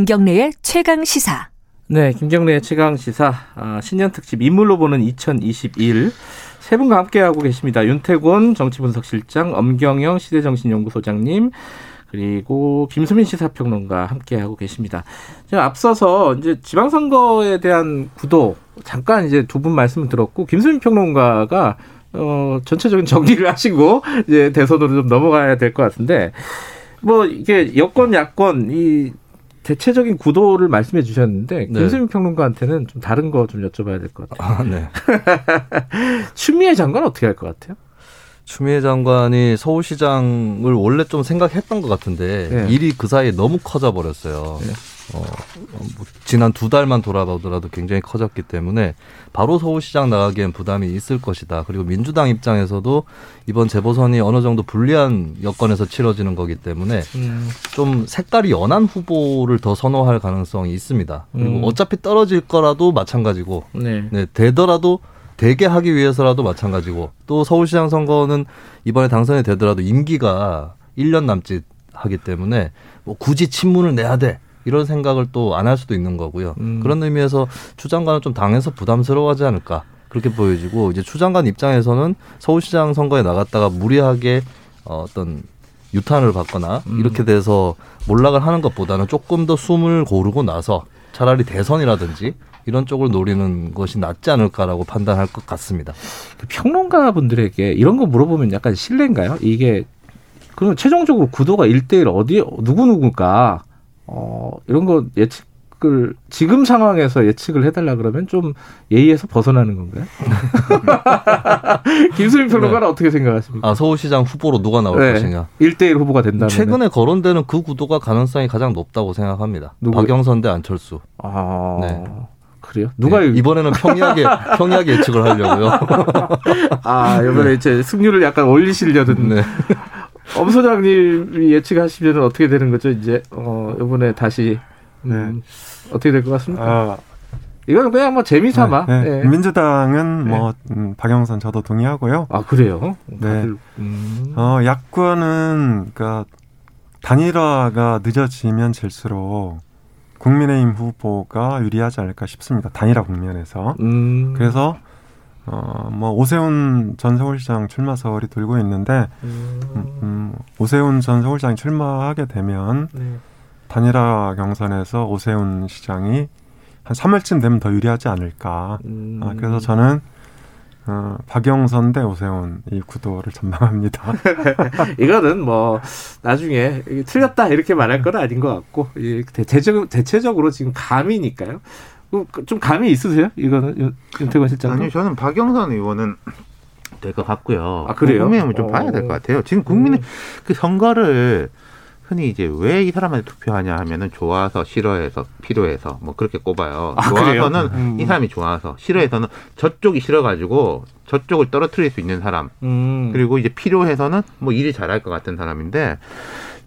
김경래의 최강 시사. 네, 김경래의 최강 시사 아, 신년 특집 인물로 보는 2021. 세 분과 함께하고 계십니다. 윤태곤 정치분석실장, 엄경영 시대정신연구소장님, 그리고 김수민 시사평론가 함께하고 계십니다. 제가 앞서서 이제 지방선거에 대한 구도 잠깐 이제 두 분 말씀을 들었고 김수민 평론가가 어 전체적인 정리를 하시고 이제 대선으로 좀 넘어가야 될 것 같은데 뭐 이게 여권 야권 이 대체적인 구도를 말씀해 주셨는데 네. 김수민 평론가한테는 좀 다른 거 좀 여쭤봐야 될 것 같아요. 아, 네. 추미애 장관 어떻게 할 것 같아요? 추미애 장관이 서울시장을 원래 좀 생각했던 것 같은데 네. 일이 그 사이에 너무 커져 버렸어요. 네. 어, 뭐 지난 두 달만 돌아보더라도 굉장히 커졌기 때문에 바로 서울시장 나가기엔 부담이 있을 것이다. 그리고 민주당 입장에서도 이번 재보선이 어느 정도 불리한 여건에서 치러지는 거기 때문에 음. 좀 색깔이 연한 후보를 더 선호할 가능성이 있습니다. 그리고 음. 어차피 떨어질 거라도 마찬가지고 네. 네, 되더라도 되게 하기 위해서라도 마찬가지고 또 서울시장 선거는 이번에 당선이 되더라도 임기가 1년 남짓 하기 때문에 뭐 굳이 친문을 내야 돼. 이런 생각을 또 안 할 수도 있는 거고요. 음. 그런 의미에서 추 장관은 좀 당해서 부담스러워하지 않을까 그렇게 보여지고 이제 추 장관 입장에서는 서울시장 선거에 나갔다가 무리하게 어, 어떤 유탄을 받거나 음. 이렇게 돼서 몰락을 하는 것보다는 조금 더 숨을 고르고 나서 차라리 대선이라든지 이런 쪽을 노리는 것이 낫지 않을까라고 판단할 것 같습니다. 그 평론가 분들에게 이런 거 물어보면 약간 실례인가요? 이게 그럼 최종적으로 구도가 일대일 어디 누구 누구일까? 어, 이런 거 예측을 지금 상황에서 예측을 해달라 그러면 좀 예의에서 벗어나는 건가요? 김수민 평론가는 네. 어떻게 생각하십니까? 아, 서울시장 후보로 누가 나올 네. 것이냐. 1대1 후보가 된다면. 최근에 거론되는 그 구도가 가능성이 가장 높다고 생각합니다. 누구? 박영선 대 안철수. 아. 네. 그래요? 누가 네, 이번에는 평이하게 평이하게 예측을 하려고요. 아 이번에 이제 승률을 약간 올리시려던. 네. 엄 소장님이 예측하시면 어떻게 되는 거죠? 이제 어 이번에 다시 음, 네. 어떻게 될 것 같습니까? 아, 이거는 그냥 뭐 재미삼아. 네, 네. 네. 민주당은 네. 뭐 음, 박영선 저도 동의하고요. 아 그래요? 네. 음. 어 야권은 그러니까 단일화가 늦어지면 질수록 국민의힘 후보가 유리하지 않을까 싶습니다. 단일화 국면에서. 음. 그래서 어, 뭐 오세훈 전 서울시장 출마 설이 돌고 있는데 음. 음, 오세훈 전 서울시장이 출마하게 되면 네. 단일화 경선에서 오세훈 시장이 한 3월쯤 되면 더 유리하지 않을까. 음. 아, 그래서 저는 어, 박영선 대 오세훈 이 구도를 전망합니다. 이거는 뭐 나중에 틀렸다 이렇게 말할 건 아닌 것 같고 대체적, 대체적으로 지금 감이니까요. 그, 그좀 감이 있으세요? 이거는 윤태권 실장? 아니요, 저는 박영선 의원은 될 것 같고요. 아 그래요? 국민의힘을 좀 어. 봐야 될 것 같아요. 지금 국민의 음. 그 선거를 흔히 이제 왜 이 사람한테 투표하냐 하면은 좋아서 싫어해서 필요해서 뭐 그렇게 꼽아요. 아, 좋아서는 음. 이 사람이 좋아서 싫어해서는 저쪽이 싫어가지고 저쪽을 떨어뜨릴 수 있는 사람. 음. 그리고 이제 필요해서는 뭐 일을 잘할 것 같은 사람인데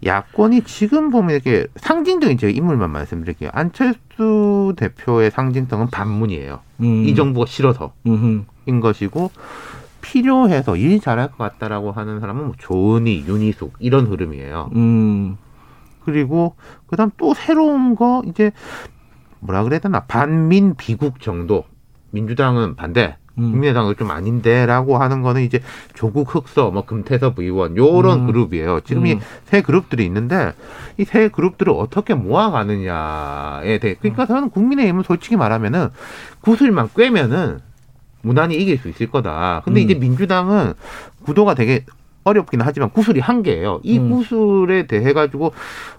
야권이 지금 보면 이렇게 상징적인 제가 인물만 말씀드릴게요. 안철수 대표의 상징성은 반문이에요. 음. 이 정부가 싫어서 인 것이고 필요해서 일 잘할 것 같다라고 하는 사람은 뭐 조은희, 윤희숙 이런 흐름이에요. 음. 그리고 그다음 또 새로운 거 이제 뭐라 그래야 되나 반민 비국 정도 민주당은 반대 음. 국민의당은 좀 아닌데라고 하는 거는 이제 조국 흑서, 뭐 금태섭 의원 요런 음. 그룹이에요. 지금 음. 이세 그룹들이 있는데 이 세 그룹들을 어떻게 모아가느냐에 대해 그러니까 저는 국민의힘은 솔직히 말하면은 구슬만 꿰면은 무난히 이길 수 있을 거다. 근데 음. 이제 민주당은 구도가 되게 어렵기는 하지만 구슬이 한 개예요. 이 음. 구슬에 대해 가지고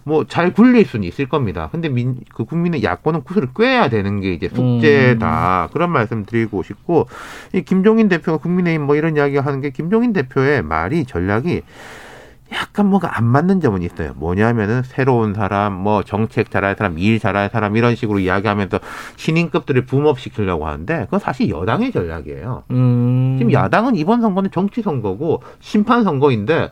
뭐 잘 굴릴 수는 있을 겁니다. 근데 민, 그 국민의 야권은 구슬을 꿰야 되는 게 이제 숙제다. 음. 그런 말씀 드리고 싶고 이 김종인 대표가 국민의힘 뭐 이런 이야기 하는 게 김종인 대표의 말이 전략이 약간 뭐가 안 맞는 점은 있어요. 뭐냐면은 새로운 사람, 뭐 정책 잘할 사람, 일 잘할 사람 이런 식으로 이야기하면서 신인급들을 붐업시키려고 하는데 그건 사실 여당의 전략이에요. 음. 지금 야당은 이번 선거는 정치 선거고 심판 선거인데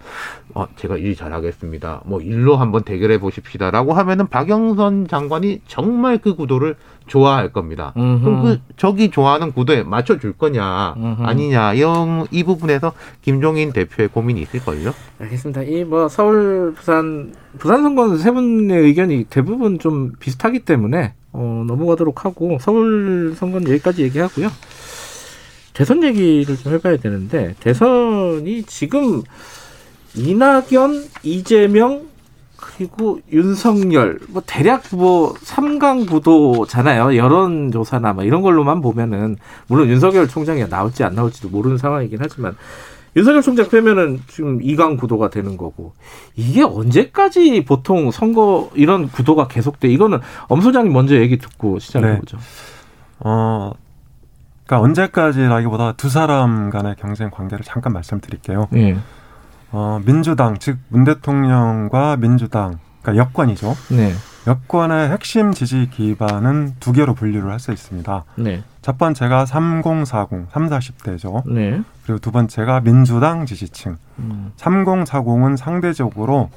어 제가 일 잘하겠습니다. 뭐 일로 한번 대결해 보십시다라고 하면은 박영선 장관이 정말 그 구도를 좋아할 겁니다. 그럼 그 저기 좋아하는 구도에 맞춰줄 거냐 음흠. 아니냐 이런 이 부분에서 김종인 대표의 고민이 있을걸요. 알겠습니다. 이 뭐 서울 부산 부산 선거는 세 분의 의견이 대부분 좀 비슷하기 때문에 어, 넘어가도록 하고 서울 선거는 여기까지 얘기하고요. 대선 얘기를 좀 해봐야 되는데 대선이 지금 이낙연, 이재명 그리고 윤석열 뭐 대략 뭐 3강 구도잖아요. 여론 조사나 뭐 이런 걸로만 보면은 물론 윤석열 총장이 나올지 안 나올지도 모르는 상황이긴 하지만 윤석열 총장 빼면은 지금 2강 구도가 되는 거고 이게 언제까지 보통 선거 이런 구도가 계속돼? 이거는 엄 소장님 먼저 얘기 듣고 시작해 보죠. 네. 어, 그러니까 언제까지라기보다 두 사람 간의 경쟁 관계를 잠깐 말씀드릴게요. 네. 어, 민주당 즉 문 대통령과 민주당 그러니까 여권이죠. 네. 여권의 핵심 지지 기반은 두 개로 분류를 할 수 있습니다. 네. 첫 번째가 3040, 3, 40대죠. 네. 그리고 두 번째가 민주당 지지층. 음. 3040은 상대적으로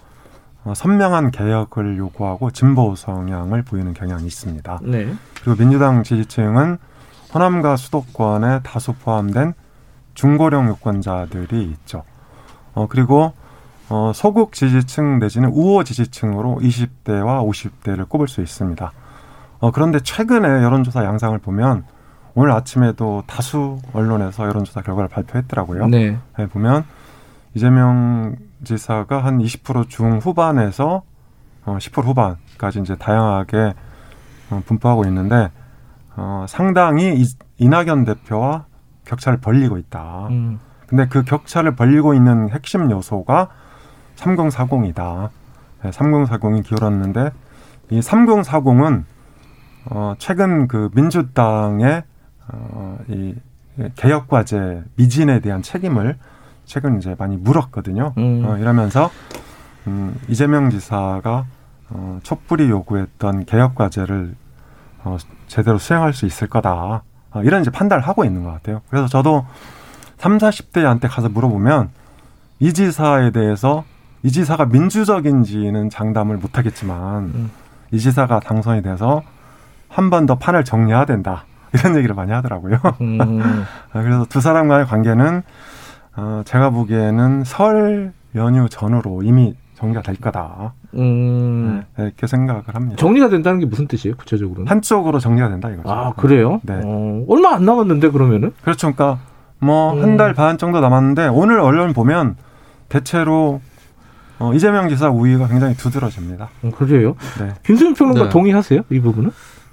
어, 선명한 개혁을 요구하고 진보 성향을 보이는 경향이 있습니다. 네. 그리고 민주당 지지층은 호남과 수도권에 다수 포함된 중고령 유권자들이 있죠. 어, 그리고 어, 소극 지지층 내지는 우호 지지층으로 20대와 50대를 꼽을 수 있습니다. 어, 그런데 최근에 여론조사 양상을 보면 오늘 아침에도 다수 언론에서 여론조사 결과를 발표했더라고요. 네. 네, 보면 이재명 지사가 한 20% 중후반에서 어, 10% 후반까지 이제 다양하게 어, 분포하고 있는데 어, 상당히 이, 이낙연 대표와 격차를 벌리고 있다. 음. 근데 그 격차를 벌리고 있는 핵심 요소가 3040이다. 네, 3040이 기울었는데 이 3040은 어 최근 그 민주당의 어 이 개혁 과제 미진에 대한 책임을 최근 이제 많이 물었거든요. 음. 어, 이러면서 음, 이재명 지사가 어, 촛불이 요구했던 개혁 과제를 어, 제대로 수행할 수 있을 거다. 어, 이런 이제 판단을 하고 있는 것 같아요. 그래서 저도 3, 40대한테 가서 물어보면 이 지사에 대해서 이 지사가 민주적인지는 장담을 못 하겠지만 음. 이 지사가 당선이 돼서 한 번 더 판을 정리해야 된다. 이런 얘기를 많이 하더라고요. 음. 그래서 두 사람 간의 관계는 어, 제가 보기에는 설 연휴 전후로 이미 정리가 될 거다. 음. 네, 이렇게 생각을 합니다. 정리가 된다는 게 무슨 뜻이에요, 구체적으로는? 한쪽으로 정리가 된다 이거죠. 아, 그래요? 네. 어, 얼마 안 남았는데 그러면은? 그렇죠. 그러니까 뭐 한달 음. 반 정도 남았는데 오늘 언론 보면 대체로 어, 이재명 지사 우위가 굉장히 두드러집니다. 음, 그래요? 네. 김수민 평론가 네. 동의하세요? 이 부분은?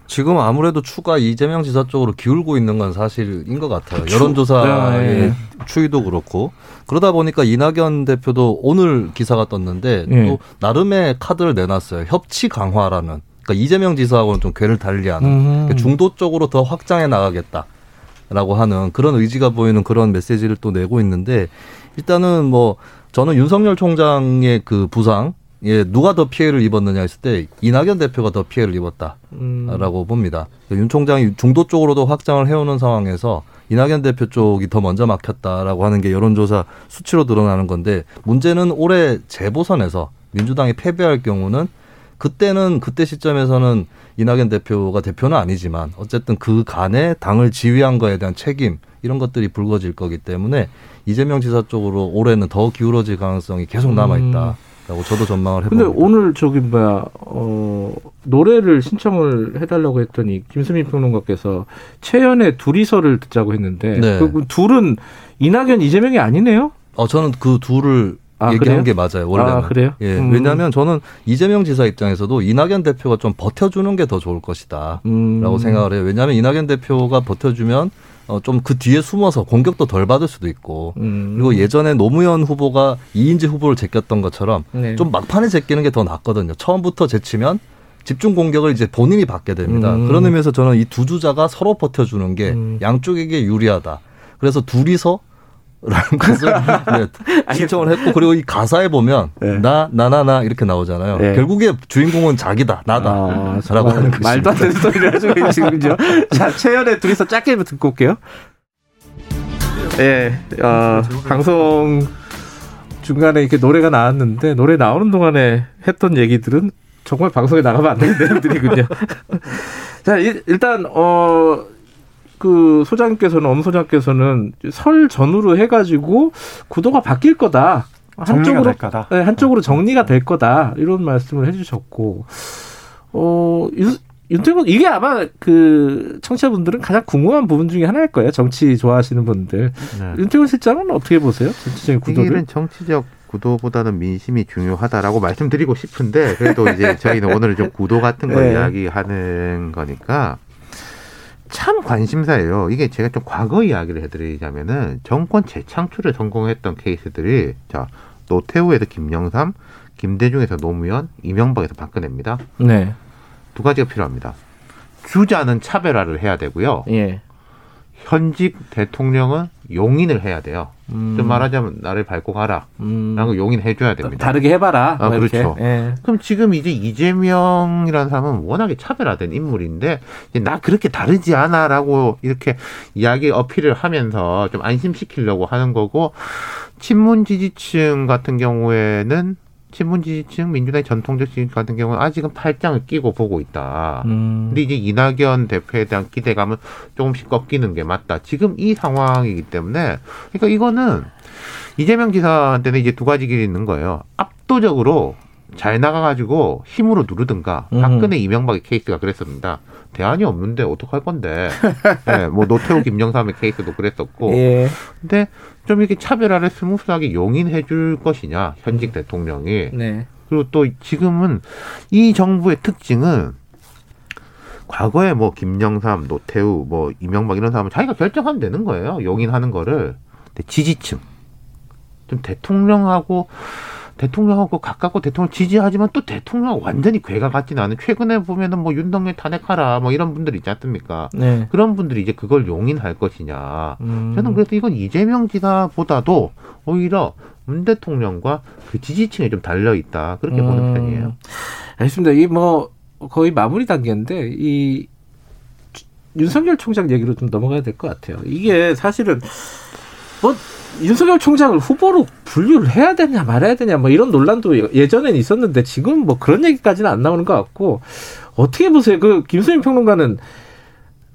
지금 아무래도 추가 이재명 지사 쪽으로 기울고 있는 건 사실인 것 같아요. 추? 여론조사의 네, 네. 추이도 그렇고 그러다 보니까 이낙연 대표도 오늘 기사가 떴는데 네. 또 나름의 카드를 내놨어요. 협치 강화라는. 그러니까 이재명 지사하고는 좀 궤를 달리하는 음. 그러니까 중도 쪽으로 더 확장해 나가겠다. 라고 하는 그런 의지가 보이는 그런 메시지를 또 내고 있는데 일단은 뭐 저는 윤석열 총장의 그 부상 예, 누가 더 피해를 입었느냐 했을 때 이낙연 대표가 더 피해를 입었다라고 음. 봅니다. 윤 총장이 중도 쪽으로도 확장을 해오는 상황에서 이낙연 대표 쪽이 더 먼저 막혔다라고 하는 게 여론조사 수치로 드러나는 건데 문제는 올해 재보선에서 민주당이 패배할 경우는 그때는 그때 시점에서는 이낙연 대표가 대표는 아니지만 어쨌든 그 간에 당을 지휘한 거에 대한 책임 이런 것들이 불거질 거기 때문에 이재명 지사 쪽으로 올해는 더 기울어질 가능성이 계속 남아 있다. 라고 저도 전망을 해봅니다. 근데 오늘 저기 뭐야 어 노래를 신청을 해달라고 했더니 김수민 평론가께서 최연의 둘이서를 듣자고 했는데 네. 그 둘은 이낙연 이재명이 아니네요? 어 저는 그 둘을 아, 얘기한 그래요? 게 맞아요. 원래는. 아, 그래요? 예. 음. 왜냐하면 저는 이재명 지사 입장에서도 이낙연 대표가 좀 버텨주는 게 더 좋을 것이다라고 음. 생각을 해요. 왜냐하면 이낙연 대표가 버텨주면 어, 좀 그 뒤에 숨어서 공격도 덜 받을 수도 있고 음. 그리고 예전에 노무현 후보가 이인재 후보를 제꼈던 것처럼 네. 좀 막판에 제끼는 게 더 낫거든요. 처음부터 제치면 집중 공격을 이제 본인이 받게 됩니다. 음. 그런 의미에서 저는 이 두 주자가 서로 버텨주는 게 음. 양쪽에게 유리하다. 그래서 둘이서 라는 것을 네, 신청을 했고 그리고 이 가사에 보면 네. 나 나나나 이렇게 나오잖아요. 네. 결국에 주인공은 자기다 나다라고 아, 하는 것이 말도 안 되는 소리를 하시고 계시군요. 자 최연의 둘이서 짧게 듣고 올게요. 예, 네, 어, 방송 중간에 이렇게 노래가 나왔는데 노래 나오는 동안에 했던 얘기들은 정말 방송에 나가면 안 되는 내용들이군요. 자, 일단 어. 그 소장께서는 엄 소장께서는 설 전후로 해가지고 구도가 바뀔 거다. 한쪽으로 거다. 네, 한쪽으로 정리가 될 거다 이런 말씀을 해주셨고 어 윤태곤 이게 아마 그 청취자분들은 가장 궁금한 부분 중에 하나일 거예요. 정치 좋아하시는 분들. 네. 윤태곤 실장은 어떻게 보세요? 정치적인 구도를? 정치적 구도보다는 민심이 중요하다라고 말씀드리고 싶은데 그래도 이제 저희는 오늘 좀 구도 같은 걸 네. 이야기하는 거니까 참 관심사예요. 이게 제가 좀 과거 이야기를 해드리자면은 정권 재창출에 성공했던 케이스들이 자 노태우에서 김영삼, 김대중에서 노무현, 이명박에서 박근혜입니다. 네. 두 가지가 필요합니다. 주자는 차별화를 해야 되고요. 예. 현직 대통령은 용인을 해야 돼요. 음. 좀 말하자면 나를 밟고 가라. 음. 라고 용인해 줘야 됩니다. 다르게 해봐라. 아, 그렇죠. 예. 그럼 지금 이제 이재명이라는 사람은 워낙에 차별화된 인물인데 나 그렇게 다르지 않아 라고 이렇게 이야기 어필을 하면서 좀 안심시키려고 하는 거고 친문 지지층 같은 경우에는 친문 지지층 민주당의 전통적 지지 같은 경우는 아직은 팔짱을 끼고 보고 있다. 음. 근데 이제 이낙연 대표에 대한 기대감은 조금씩 꺾이는 게 맞다. 지금 이 상황이기 때문에 그러니까 이거는 이재명 지사한테는 이제 두 가지 길이 있는 거예요. 압도적으로 잘 나가가지고 힘으로 누르든가 음. 박근혜 이명박의 케이스가 그랬습니다. 대안이 없는데 어떡할 건데. 네, 뭐 노태우 김영삼의 케이스도 그랬었고. 예. 근데 좀 이렇게 차별화를 smooth하게 용인해 줄 것이냐 현직 대통령이. 네. 그리고 또 지금은 이 정부의 특징은 과거에 뭐 김영삼, 노태우, 뭐 이명박 이런 사람은 자기가 결정하면 되는 거예요. 용인하는 거를. 근데 지지층. 좀 대통령하고 대통령하고 가깝고 대통령 지지하지만 또 대통령 완전히 괴가 같지는 않은 최근에 보면은 뭐 윤석열 탄핵하라 뭐 이런 분들 있지 않습니까? 네. 그런 분들이 이제 그걸 용인할 것이냐. 음. 저는 그래서 이건 이재명 지사보다도 오히려 문 대통령과 그 지지층에 좀 달려 있다 그렇게 음. 보는 편이에요. 알겠습니다. 이 뭐 거의 마무리 단계인데 이 윤석열 총장 얘기로 좀 넘어가야 될 것 같아요. 이게 사실은 뭐 윤석열 총장을 후보로 분류를 해야 되냐 말아야 되냐 뭐 이런 논란도 예전엔 있었는데 지금 뭐 그런 얘기까지는 안 나오는 것 같고 어떻게 보세요? 그 김수민 평론가는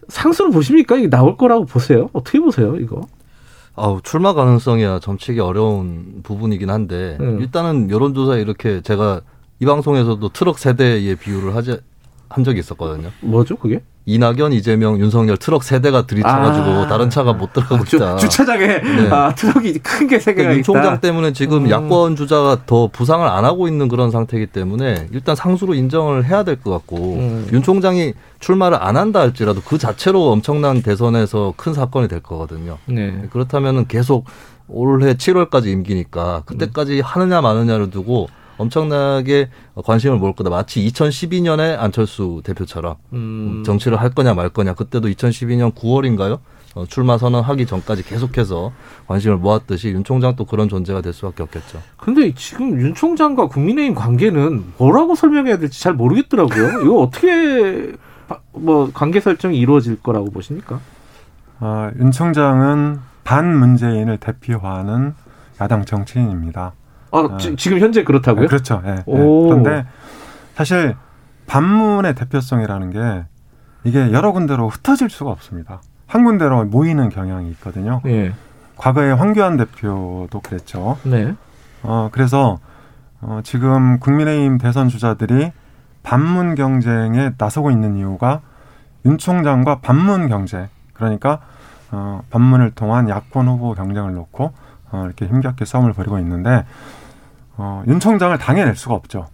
상수로 보십니까? 이게 나올 거라고 보세요? 어떻게 보세요, 이거? 아우 출마 가능성이야 점치기 어려운 부분이긴 한데 음. 일단은 여론조사 이렇게 제가 이 방송에서도 트럭 세 대의 비유를 하지 한 적이 있었거든요. 뭐죠, 그게? 이낙연, 이재명, 윤석열 트럭 세 대가 들이쳐가지고 아. 다른 차가 못 들어가고 있다. 주차장에 네. 아, 트럭이 큰 게 세 개가 그러니까 윤 총장 때문에 지금 음. 야권 주자가 더 부상을 안 하고 있는 그런 상태이기 때문에 일단 상수로 인정을 해야 될 것 같고 음. 윤 총장이 출마를 안 한다 할지라도 그 자체로 엄청난 대선에서 큰 사건이 될 거거든요. 네. 그렇다면은 계속 올해 7월까지 임기니까 그때까지 음. 하느냐 마느냐를 두고 엄청나게 관심을 모을 거다. 마치 2012년에 안철수 대표처럼 음. 정치를 할 거냐 말 거냐. 그때도 2012년 9월인가요? 어, 출마 선언하기 전까지 계속해서 관심을 모았듯이 윤 총장도 그런 존재가 될 수밖에 없겠죠. 근데 지금 윤 총장과 국민의힘 관계는 뭐라고 설명해야 될지 잘 모르겠더라고요. 이거 어떻게 뭐 관계 설정이 이루어질 거라고 보십니까? 아, 윤 총장은 반문재인을 대표하는 야당 정치인입니다. 아, 어. 지, 금 현재 그렇다고요? 네, 그렇죠. 네, 네. 그런데 사실 반문의 대표성이라는 게 이게 여러 군데로 흩어질 수가 없습니다. 한 군데로 모이는 경향이 있거든요. 예. 과거에 황교안 대표도 그랬죠. 네. 어, 그래서 어, 지금 국민의힘 대선 주자들이 반문 경쟁에 나서고 있는 이유가 윤 총장과 반문 경쟁, 그러니까 어, 반문을 통한 야권 후보 경쟁을 놓고 어, 이렇게 힘겹게 싸움을 벌이고 있는데 어, 윤 총장을 당해낼 수가 없죠.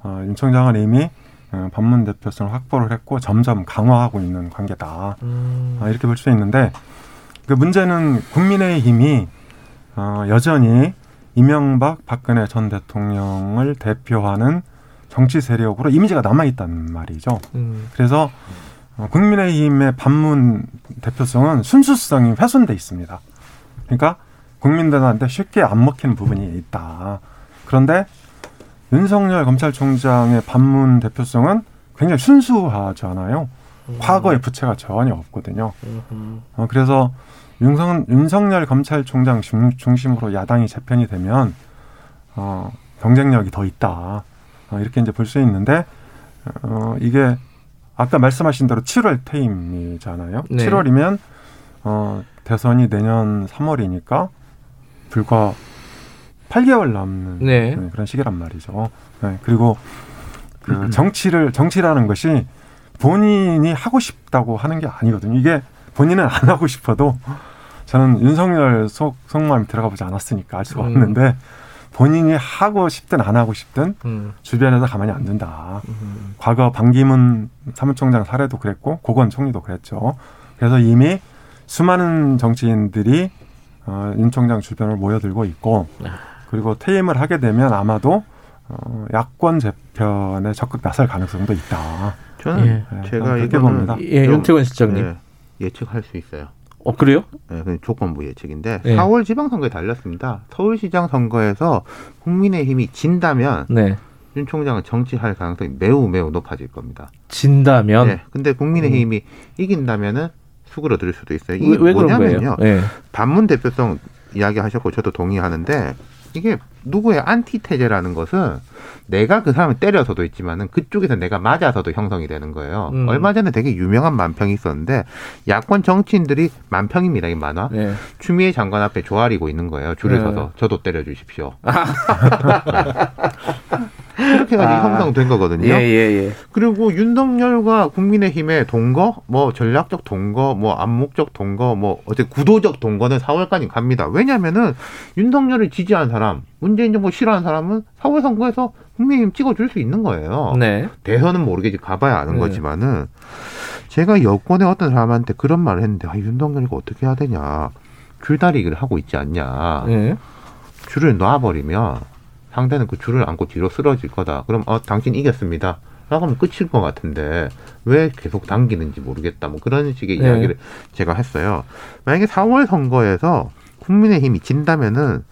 어, 윤 총장은 이미 어, 반문 대표성을 확보를 했고 점점 강화하고 있는 관계다. 음. 어, 이렇게 볼 수 있는데 그 문제는 국민의힘이 어, 여전히 이명박 박근혜 전 대통령을 대표하는 정치 세력으로 이미지가 남아 있단 말이죠. 음. 그래서 어, 국민의힘의 반문 대표성은 순수성이 훼손돼 있습니다. 그러니까 국민들한테 쉽게 안 먹히는 부분이 있다. 그런데 윤석열 검찰총장의 반문 대표성은 굉장히 순수하잖아요. 음. 과거의 부채가 전혀 없거든요. 어, 그래서 윤석, 윤석열 검찰총장 중심으로 야당이 재편이 되면 어, 경쟁력이 더 있다. 어, 이렇게 이제 볼 수 있는데 어, 이게 아까 말씀하신 대로 7월 퇴임이잖아요. 네. 7월이면 어, 대선이 내년 3월이니까 불과 8개월 남는 네. 네, 그런 시기란 말이죠. 네, 그리고 그 음. 정치를 정치라는 것이 본인이 하고 싶다고 하는 게 아니거든요. 이게 본인은 안 하고 싶어도 저는 윤석열 속 속마음이 들어가 보지 않았으니까 알 수가 음. 없는데 본인이 하고 싶든 안 하고 싶든 음. 주변에서 가만히 안 둔다. 음. 과거 반기문 사무총장 사례도 그랬고 고건 총리도 그랬죠. 그래서 이미 수많은 정치인들이 어, 윤 총장 주변을 모여들고 있고 아. 그리고 퇴임을 하게 되면 아마도 어, 야권 재편에 적극 나설 가능성도 있다. 저는 예. 제가 이렇게 봅니다. 예, 윤태권 실장님 예, 예측할 수 있어요. 어 그래요? 네, 그 조건부 예측인데 네. 4월 지방선거에 달렸습니다. 서울시장 선거에서 국민의힘이 진다면 네. 윤 총장은 정치할 가능성이 매우 매우 높아질 겁니다. 진다면? 네. 근데 국민의힘이 음. 이긴다면은 수그러들 수도 있어요. 이게 왜, 왜 뭐냐면요. 네. 반문 대표성 이야기하셨고 저도 동의하는데 이게 누구의 안티테제라는 것은 내가 그 사람을 때려서도 있지만은 그쪽에서 내가 맞아서도 형성이 되는 거예요. 음. 얼마 전에 되게 유명한 만평이 있었는데 야권 정치인들이 만평입니다. 이 만화. 네. 추미애 장관 앞에 조아리고 있는 거예요. 줄을 네. 서서 저도 때려 주십시오. 이렇게 가지고 아. 형성된 거거든요. 예, 예, 예. 그리고 윤석열과 국민의힘의 동거, 뭐 전략적 동거, 뭐 암묵적 동거, 뭐 어제 구도적 동거는 4월까지 갑니다. 왜냐면은 윤석열을 지지한 사람, 문재인 정부 싫어하는 사람은 4월 선거에서 국민의힘 찍어줄 수 있는 거예요. 네. 대선은 모르겠지 가봐야 아는 네. 거지만은 제가 여권의 어떤 사람한테 그런 말을 했는데 아, 윤석열이 어떻게 해야 되냐 줄다리기를 하고 있지 않냐. 네. 줄을 놔버리면 상대는 그 줄을 안고 뒤로 쓰러질 거다. 그럼 어 당신 이겼습니다. 라고 하면 끝일 것 같은데 왜 계속 당기는지 모르겠다. 뭐 그런 식의 네. 이야기를 제가 했어요. 만약에 4월 선거에서 국민의힘이 진다면은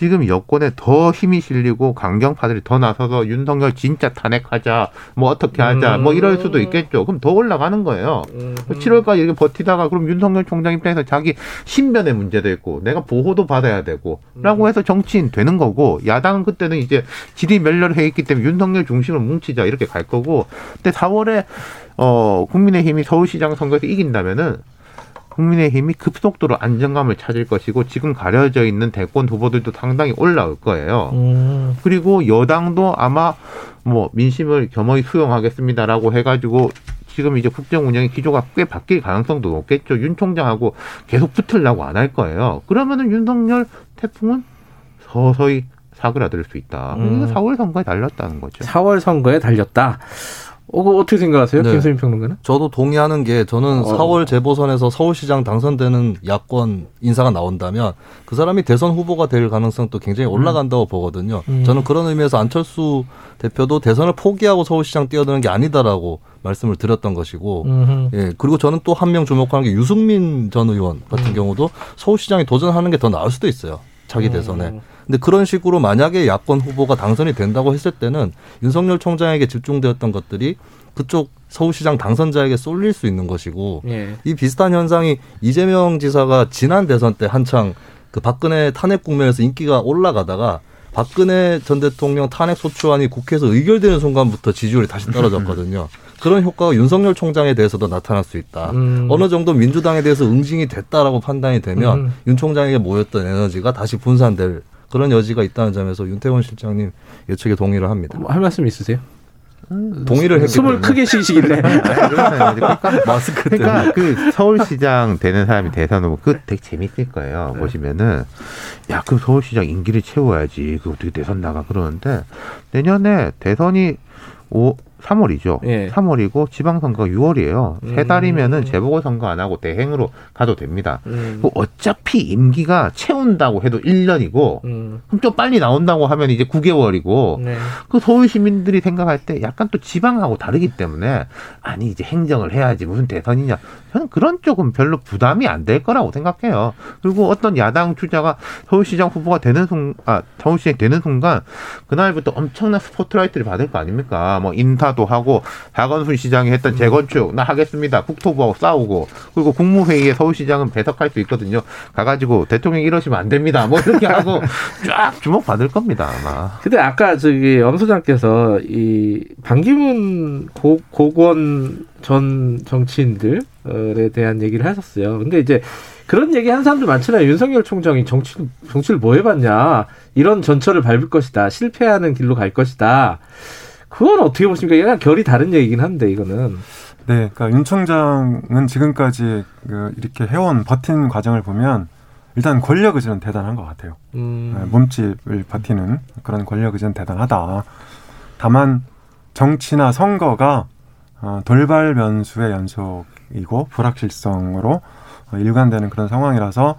지금 여권에 더 힘이 실리고 강경파들이 더 나서서 윤석열 진짜 탄핵하자, 뭐 어떻게 하자, 뭐 이럴 수도 음. 있겠죠. 그럼 더 올라가는 거예요. 7월까지 이렇게 버티다가 그럼 윤석열 총장 입장에서 자기 신변의 문제도 있고 내가 보호도 받아야 되고 라고 해서 정치인 되는 거고 야당은 그때는 이제 질이 멸렬해 있기 때문에 윤석열 중심을 뭉치자 이렇게 갈 거고 근데 4월에 어 국민의힘이 서울시장 선거에서 이긴다면은 국민의힘이 급속도로 안정감을 찾을 것이고 지금 가려져 있는 대권 후보들도 상당히 올라올 거예요. 음. 그리고 여당도 아마 뭐 민심을 겸허히 수용하겠습니다라고 해가지고 지금 이제 국정 운영의 기조가 꽤 바뀔 가능성도 높겠죠. 윤 총장하고 계속 붙으려고 안 할 거예요. 그러면은 윤석열 태풍은 서서히 사그라들 수 있다. 음. 이거 4월 선거에 달렸다는 거죠. 4월 선거에 달렸다. 어, 어떻게 생각하세요? 네. 김수민 평론가는? 저도 동의하는 게 저는 어. 4월 재보선에서 서울시장 당선되는 야권 인사가 나온다면 그 사람이 대선 후보가 될 가능성도 굉장히 음. 올라간다고 음. 보거든요. 음. 저는 그런 의미에서 안철수 대표도 대선을 포기하고 서울시장 뛰어드는 게 아니다라고 말씀을 드렸던 것이고, 음흠. 예 그리고 저는 또 한 명 주목하는 게 유승민 전 의원 같은 음. 경우도 서울시장에 도전하는 게 더 나을 수도 있어요. 자기 음. 대선에. 근데 그런 식으로 만약에 야권 후보가 당선이 된다고 했을 때는 윤석열 총장에게 집중되었던 것들이 그쪽 서울시장 당선자에게 쏠릴 수 있는 것이고 예. 이 비슷한 현상이 이재명 지사가 지난 대선 때 한창 그 박근혜 탄핵 국면에서 인기가 올라가다가 박근혜 전 대통령 탄핵 소추안이 국회에서 의결되는 순간부터 지지율이 다시 떨어졌거든요. 그런 효과가 윤석열 총장에 대해서도 나타날 수 있다. 음. 어느 정도 민주당에 대해서 응징이 됐다라고 판단이 되면 음. 윤 총장에게 모였던 에너지가 다시 분산될 그런 여지가 있다는 점에서 윤태원 실장님 예측에 동의를 합니다. 뭐할 말씀 있으세요? 음, 동의를 했기 숨을 크게 쉬시길래. 그러니까 마스크 그러니까 그 서울시장 되는 사람이 대선 후보 그 되게 재밌을 거예요. 네. 보시면은 야그 서울시장 임기를 채워야지. 그 어떻게 대선 나가? 그러는데 내년에 대선이 오 3월이죠. 예. 3월이고 지방선거 6월이에요. 음. 세 달이면은 재보궐선거 안 하고 대행으로 가도 됩니다. 음. 어차피 임기가 채운다고 해도 1년이고 음. 그럼 좀 빨리 나온다고 하면 이제 9개월이고 네. 그 서울 시민들이 생각할 때 약간 또 지방하고 다르기 때문에 아니 이제 행정을 해야지 무슨 대선이냐. 저는 그런 쪽은 별로 부담이 안 될 거라고 생각해요. 그리고 어떤 야당 주자가 서울시장 후보가 되는 순, 아, 서울시장 되는 순간 그날부터 엄청난 스포트라이트를 받을 거 아닙니까? 뭐 인사 인사도 하고 박원순 시장이 했던 재건축 나 하겠습니다. 국토부하고 싸우고 그리고 국무회의에 서울시장은 배석할 수 있거든요. 가가지고 대통령 이러시면 안 됩니다. 뭐 이렇게 하고 쫙 주목 받을 겁니다 아마. 근데 아까 저기 엄 소장께서 이 반기문 고, 고건 전 정치인들에 대한 얘기를 하셨어요. 근데 이제 그런 얘기 한 사람들 많잖아요. 윤석열 총장이 정치, 정치를 뭐 해봤냐. 이런 전철을 밟을 것이다. 실패하는 길로 갈 것이다. 그건 어떻게 보십니까? 약간 결이 다른 얘기긴 한데, 이거는. 네, 그러니까 윤 총장은 지금까지 그 이렇게 해온 버틴 과정을 보면 일단 권력 의지는 대단한 것 같아요. 음. 네, 몸집을 버티는 그런 권력 의지는 대단하다. 다만 정치나 선거가 어, 돌발 변수의 연속이고 불확실성으로 어, 일관되는 그런 상황이라서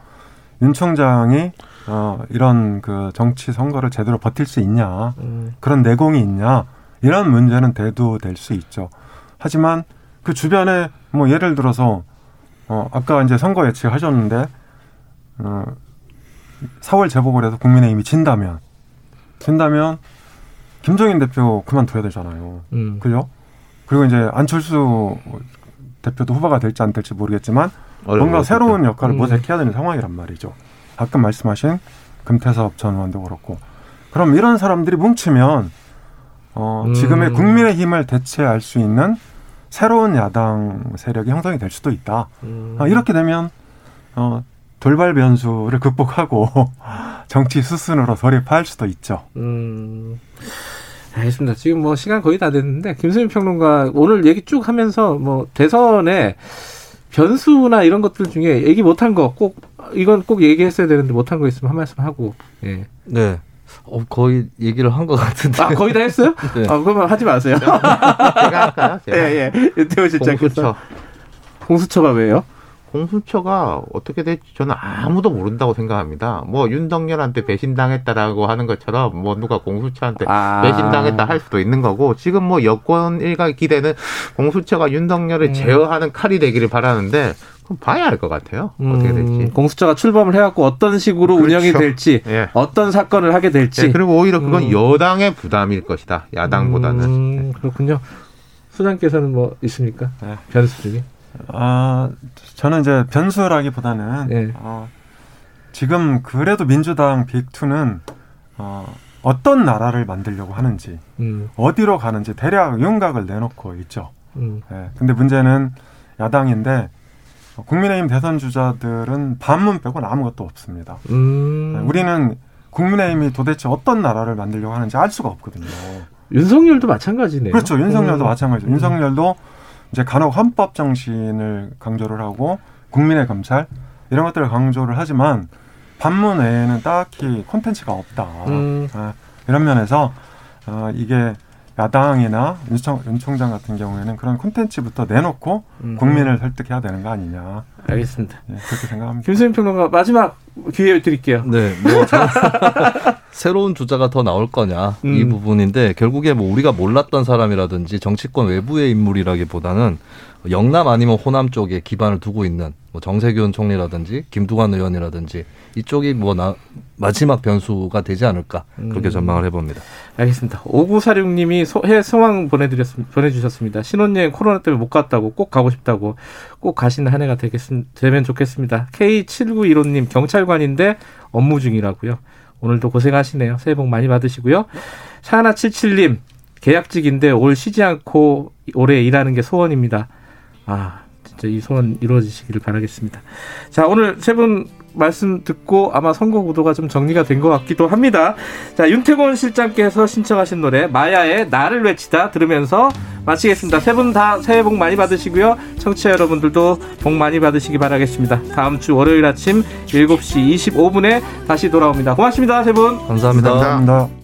윤 총장이 어, 이런 그 정치 선거를 제대로 버틸 수 있냐 음. 그런 내공이 있냐 이런 문제는 대두될 수 있죠. 하지만 그 주변에 뭐 예를 들어서 어, 아까 이제 선거 예측하셨는데 어, 4월 재보궐에서 국민의힘이 진다면 진다면 김정인 대표 그만둬야 되잖아요. 음. 그죠? 그리고 이제 안철수 대표도 후보가 될지 안 될지 모르겠지만 뭔가 새로운 역할을 음. 모색해야 되는 상황이란 말이죠. 아까 말씀하신 금태섭 전 의원도 그렇고 그럼 이런 사람들이 뭉치면 어, 음. 지금의 국민의 힘을 대체할 수 있는 새로운 야당 세력이 형성이 될 수도 있다. 음. 어, 이렇게 되면 어, 돌발 변수를 극복하고 정치 수순으로 돌입할 수도 있죠. 음. 알겠습니다. 지금 뭐 시간 거의 다 됐는데 김수민 평론가 오늘 얘기 쭉 하면서 뭐 대선에 변수나 이런 것들 중에 얘기 못한 거 꼭 이건 꼭 얘기했어야 되는데 못한 거 있으면 한 말씀 하고. 예. 네. 어, 거의 얘기를 한 것 같은데. 아, 거의 다 했어요? 네. 아, 그러면 하지 마세요. 제가 할까요? 제가. 예, 예. 윤태호 실장께서. 공수처. 공수처가 왜요? 공수처가 어떻게 될지 저는 아무도 모른다고 생각합니다. 뭐 윤석열한테 배신당했다라고 하는 것처럼 뭐 누가 공수처한테 아. 배신당했다 할 수도 있는 거고 지금 뭐 여권 일각의 기대는 공수처가 윤석열을 음. 제어하는 칼이 되기를 바라는데 그럼 봐야 할것 같아요. 어떻게 될지. 음, 공수처가 출범을 해갖고 어떤 식으로 그렇죠. 운영이 될지, 예. 어떤 사건을 하게 될지. 예, 그리고 오히려 그건 음. 여당의 부담일 것이다. 야당보다는. 음, 그렇군요. 수장께서는 뭐 있습니까? 네. 변수 중에? 아, 저는 이제 변수라기보다는 네. 어, 지금 그래도 민주당 빅2는 어, 어떤 나라를 만들려고 하는지 음. 어디로 가는지 대략 윤곽을 내놓고 있죠. 음. 네, 근데 문제는 야당인데 국민의힘 대선 주자들은 반문 빼고는 아무것도 없습니다. 음. 네, 우리는 국민의힘이 도대체 어떤 나라를 만들려고 하는지 알 수가 없거든요. 윤석열도 마찬가지네요. 그렇죠. 윤석열도 음. 마찬가지죠. 윤석열도 이제 간혹 헌법 정신을 강조를 하고 국민의 검찰 이런 것들을 강조를 하지만 반문 외에는 딱히 콘텐츠가 없다. 음. 아, 이런 면에서 어, 이게 야당이나 윤, 총, 윤 총장 같은 경우에는 그런 콘텐츠부터 내놓고 음. 국민을 설득해야 되는 거 아니냐. 알겠습니다. 네, 그렇게 생각합니다. 김수민 평론가 마지막 기회 드릴게요. 네, 뭐 새로운 주자가 더 나올 거냐 음. 이 부분인데 결국에 뭐 우리가 몰랐던 사람이라든지 정치권 외부의 인물이라기보다는 영남 아니면 호남 쪽에 기반을 두고 있는 뭐 정세균 총리라든지 김두관 의원이라든지 이쪽이 뭐 나, 마지막 변수가 되지 않을까 그렇게 음. 전망을 해봅니다. 알겠습니다. 5946님이 소, 해 소망 보내드렸 보내주셨습니다. 신혼여행 코로나 때문에 못 갔다고 꼭 가고 싶다고 꼭 가시는 한 해가 되겠, 되면 좋겠습니다. K7915님 경찰관인데 업무 중이라고요. 오늘도 고생하시네요. 새해 복 많이 받으시고요. 샤나77님 계약직인데 올 쉬지 않고 올해 일하는 게 소원입니다. 아, 진짜 이 소원 이루어지시기를 바라겠습니다. 자, 오늘 세 분 말씀 듣고 아마 선거 구도가 좀 정리가 된 것 같기도 합니다. 자, 윤태곤 실장께서 신청하신 노래 마야의 나를 외치다 들으면서 마치겠습니다. 세 분 다 새해 복 많이 받으시고요. 청취자 여러분들도 복 많이 받으시기 바라겠습니다. 다음 주 월요일 아침 7시 25분에 다시 돌아옵니다. 고맙습니다. 세 분. 감사합니다. 감사합니다.